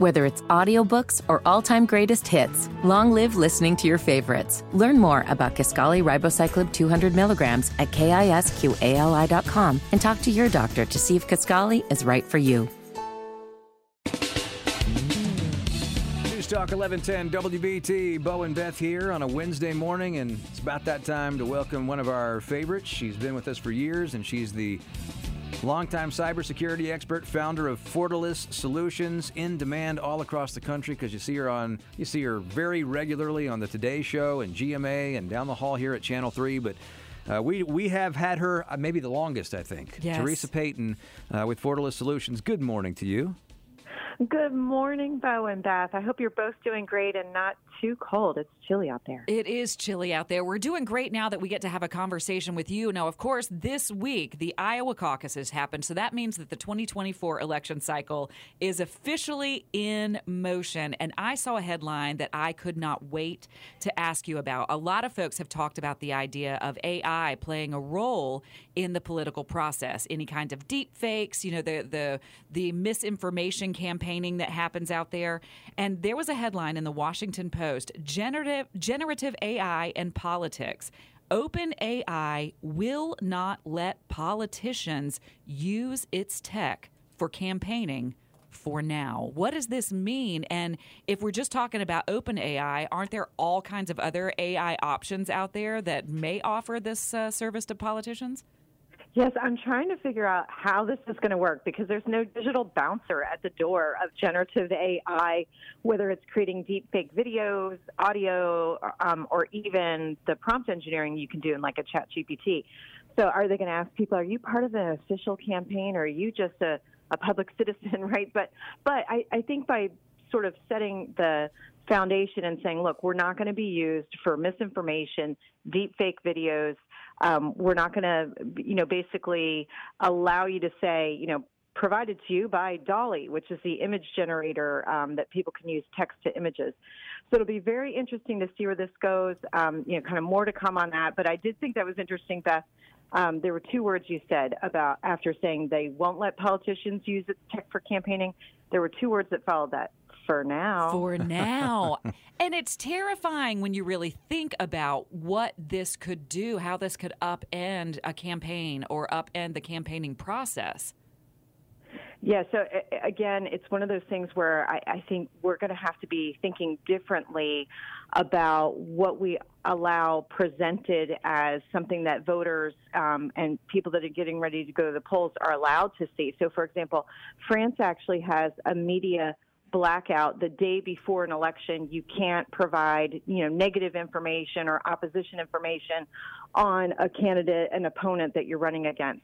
Whether it's audiobooks or all-time greatest hits, long live listening to your favorites. Learn more about Kisqali Ribociclib 200 milligrams at kisqali.com and talk to your doctor to see if Kaskali is right for you. News Talk 1110 WBT. Bo and Beth here on a Wednesday morning, and it's about that time to welcome one of our favorites. She's been with us for years, and she's the longtime cybersecurity expert, founder of Fortalice Solutions, in demand all across the country because you see her on you see her very regularly on the Today Show and GMA and down the hall here at Channel Three, but. Uh, we we have had her uh, maybe the longest, I think. Yes. Theresa Payton uh, with Fortalice Solutions. Good morning to you. Good morning, Bo and Beth. I hope you're both doing great and not too cold. It's chilly out there. It is chilly out there. We're doing great now that we get to have a conversation with you. Now, of course, this week the Iowa caucuses happened, so that means that the 2024 election cycle is officially in motion. And I saw a headline that I could not wait to ask you about. A lot of folks have talked about the idea of AI playing a role in the political process. Any kind of deep fakes, you know, the the the misinformation campaigning that happens out there. And there was a headline in the Washington Post: generative generative AI and politics. OpenAI will not let politicians use its tech for campaigning for now. What does this mean? And if we're just talking about OpenAI, aren't there all kinds of other AI options out there that may offer this uh, service to politicians? Yes, I'm trying to figure out how this is going to work because there's no digital bouncer at the door of generative AI, whether it's creating deep fake videos, audio, um, or even the prompt engineering you can do in like a chat GPT. So are they going to ask people, are you part of an official campaign or are you just a, a public citizen, right? But, but I, I think by sort of setting the foundation and saying, look, we're not going to be used for misinformation, deep fake videos. Um, we're not going to, you know, basically allow you to say, you know, provided to you by DALL-E, which is the image generator um, that people can use text to images. So it'll be very interesting to see where this goes. Um, you know, kind of more to come on that. But I did think that was interesting, Beth. Um, there were two words you said about after saying they won't let politicians use tech for campaigning. There were two words that followed that for now. For now. and it's terrifying when you really think about what this could do, how this could upend a campaign or upend the campaigning process. Yeah, so again, it's one of those things where I, I think we're going to have to be thinking differently about what we allow presented as something that voters um, and people that are getting ready to go to the polls are allowed to see. So, for example, France actually has a media blackout the day before an election you can't provide you know negative information or opposition information on a candidate an opponent that you're running against.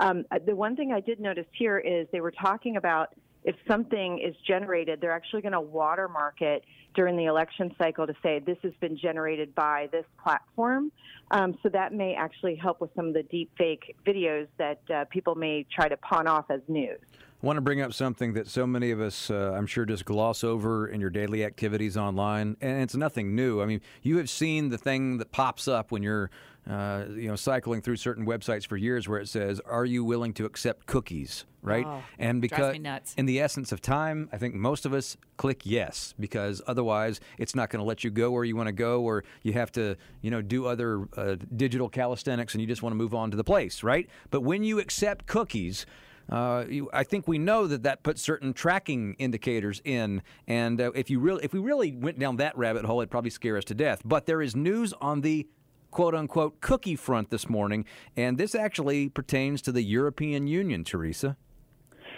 Um, the one thing i did notice here is they were talking about if something is generated they're actually going to watermark it during the election cycle to say this has been generated by this platform. Um, so that may actually help with some of the deep fake videos that uh, people may try to pawn off as news I want to bring up something that so many of us, uh, I'm sure, just gloss over in your daily activities online, and it's nothing new. I mean, you have seen the thing that pops up when you're, uh, you know, cycling through certain websites for years, where it says, "Are you willing to accept cookies?" Right? Oh, and because, in the essence of time, I think most of us click yes because otherwise, it's not going to let you go where you want to go, or you have to, you know, do other uh, digital calisthenics, and you just want to move on to the place, right? But when you accept cookies uh, you, I think we know that that puts certain tracking indicators in, and uh, if you really, if we really went down that rabbit hole, it'd probably scare us to death. But there is news on the quote unquote cookie front this morning, and this actually pertains to the European Union, Theresa.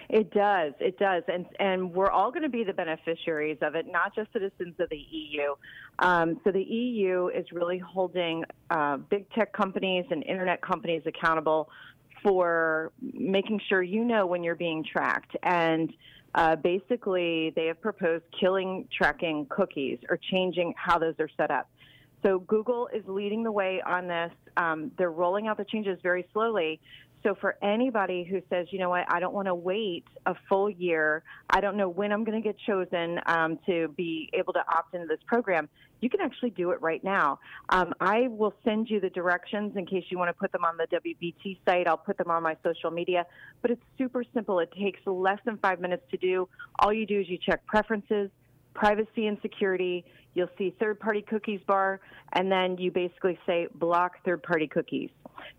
It does. It does. And and we're all going to be the beneficiaries of it, not just citizens of the EU. Um, so the EU is really holding uh, big tech companies and internet companies accountable for making sure you know when you're being tracked. And uh, basically, they have proposed killing tracking cookies or changing how those are set up. So Google is leading the way on this. Um, they're rolling out the changes very slowly. So for anybody who says, you know what, I don't want to wait a full year, I don't know when I'm going to get chosen um, to be able to opt into this program, you can actually do it right now. Um, I will send you the directions in case you want to put them on the WBT site. I'll put them on my social media, but it's super simple. It takes less than five minutes to do. All you do is you check preferences, privacy and security. You'll see third party cookies bar, and then you basically say block third party cookies.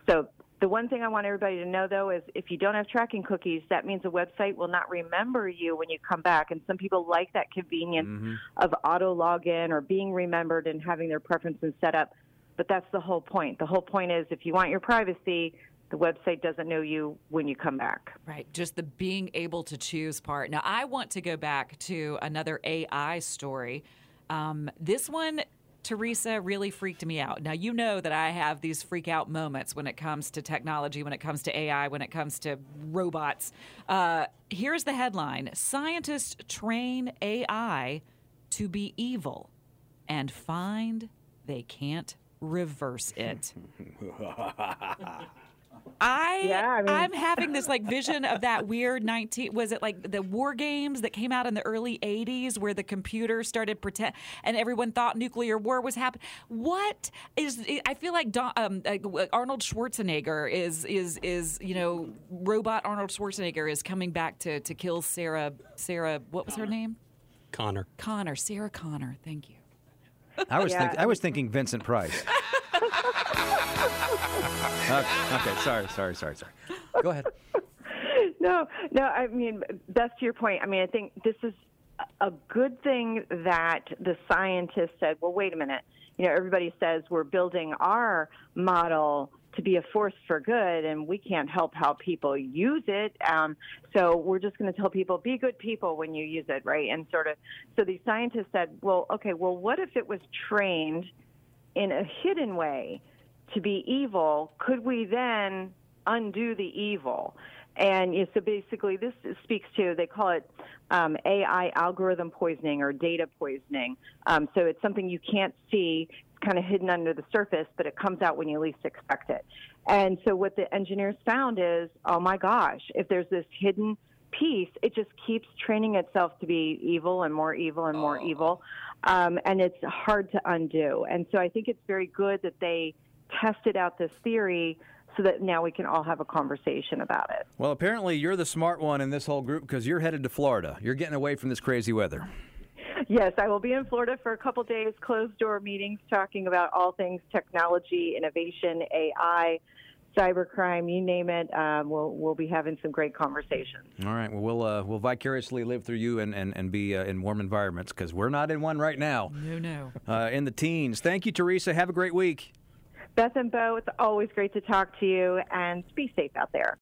So the one thing I want everybody to know, though, is if you don't have tracking cookies, that means the website will not remember you when you come back. And some people like that convenience mm-hmm. of auto login or being remembered and having their preferences set up. But that's the whole point. The whole point is if you want your privacy, the website doesn't know you when you come back. Right. Just the being able to choose part. Now, I want to go back to another AI story. Um, this one Theresa really freaked me out. Now, you know that I have these freak out moments when it comes to technology, when it comes to AI, when it comes to robots. Uh, here's the headline Scientists train AI to be evil and find they can't reverse it. I, yeah, I mean, I'm having this like vision of that weird 19 was it like the war games that came out in the early 80s where the computer started pretend and everyone thought nuclear war was happening. What is I feel like Don, um, uh, Arnold Schwarzenegger is is is you know robot Arnold Schwarzenegger is coming back to to kill Sarah Sarah what was her name? Connor. Connor, Sarah Connor. Thank you. I was yeah. think, I was thinking Vincent Price. Okay, sorry, sorry, sorry, sorry. Go ahead. No, no, I mean, that's your point. I mean, I think this is a good thing that the scientists said, well, wait a minute. You know, everybody says we're building our model to be a force for good, and we can't help how people use it. Um, so we're just going to tell people, be good people when you use it, right? And sort of, so these scientists said, well, okay, well, what if it was trained in a hidden way to be evil, could we then undo the evil? And so basically, this speaks to, they call it um, AI algorithm poisoning or data poisoning. Um, so it's something you can't see, it's kind of hidden under the surface, but it comes out when you least expect it. And so what the engineers found is, oh my gosh, if there's this hidden piece, it just keeps training itself to be evil and more evil and more oh. evil. Um, and it's hard to undo. And so I think it's very good that they tested out this theory so that now we can all have a conversation about it. Well, apparently you're the smart one in this whole group because you're headed to Florida. You're getting away from this crazy weather. Yes, I will be in Florida for a couple days, closed door meetings talking about all things technology, innovation, AI, cybercrime, you name it. Um, we'll we'll be having some great conversations. All right. Well, we'll uh, we'll vicariously live through you and and, and be uh, in warm environments because we're not in one right now. No, no. Uh, in the teens. Thank you, Theresa. Have a great week. Beth and Bo, it's always great to talk to you and be safe out there.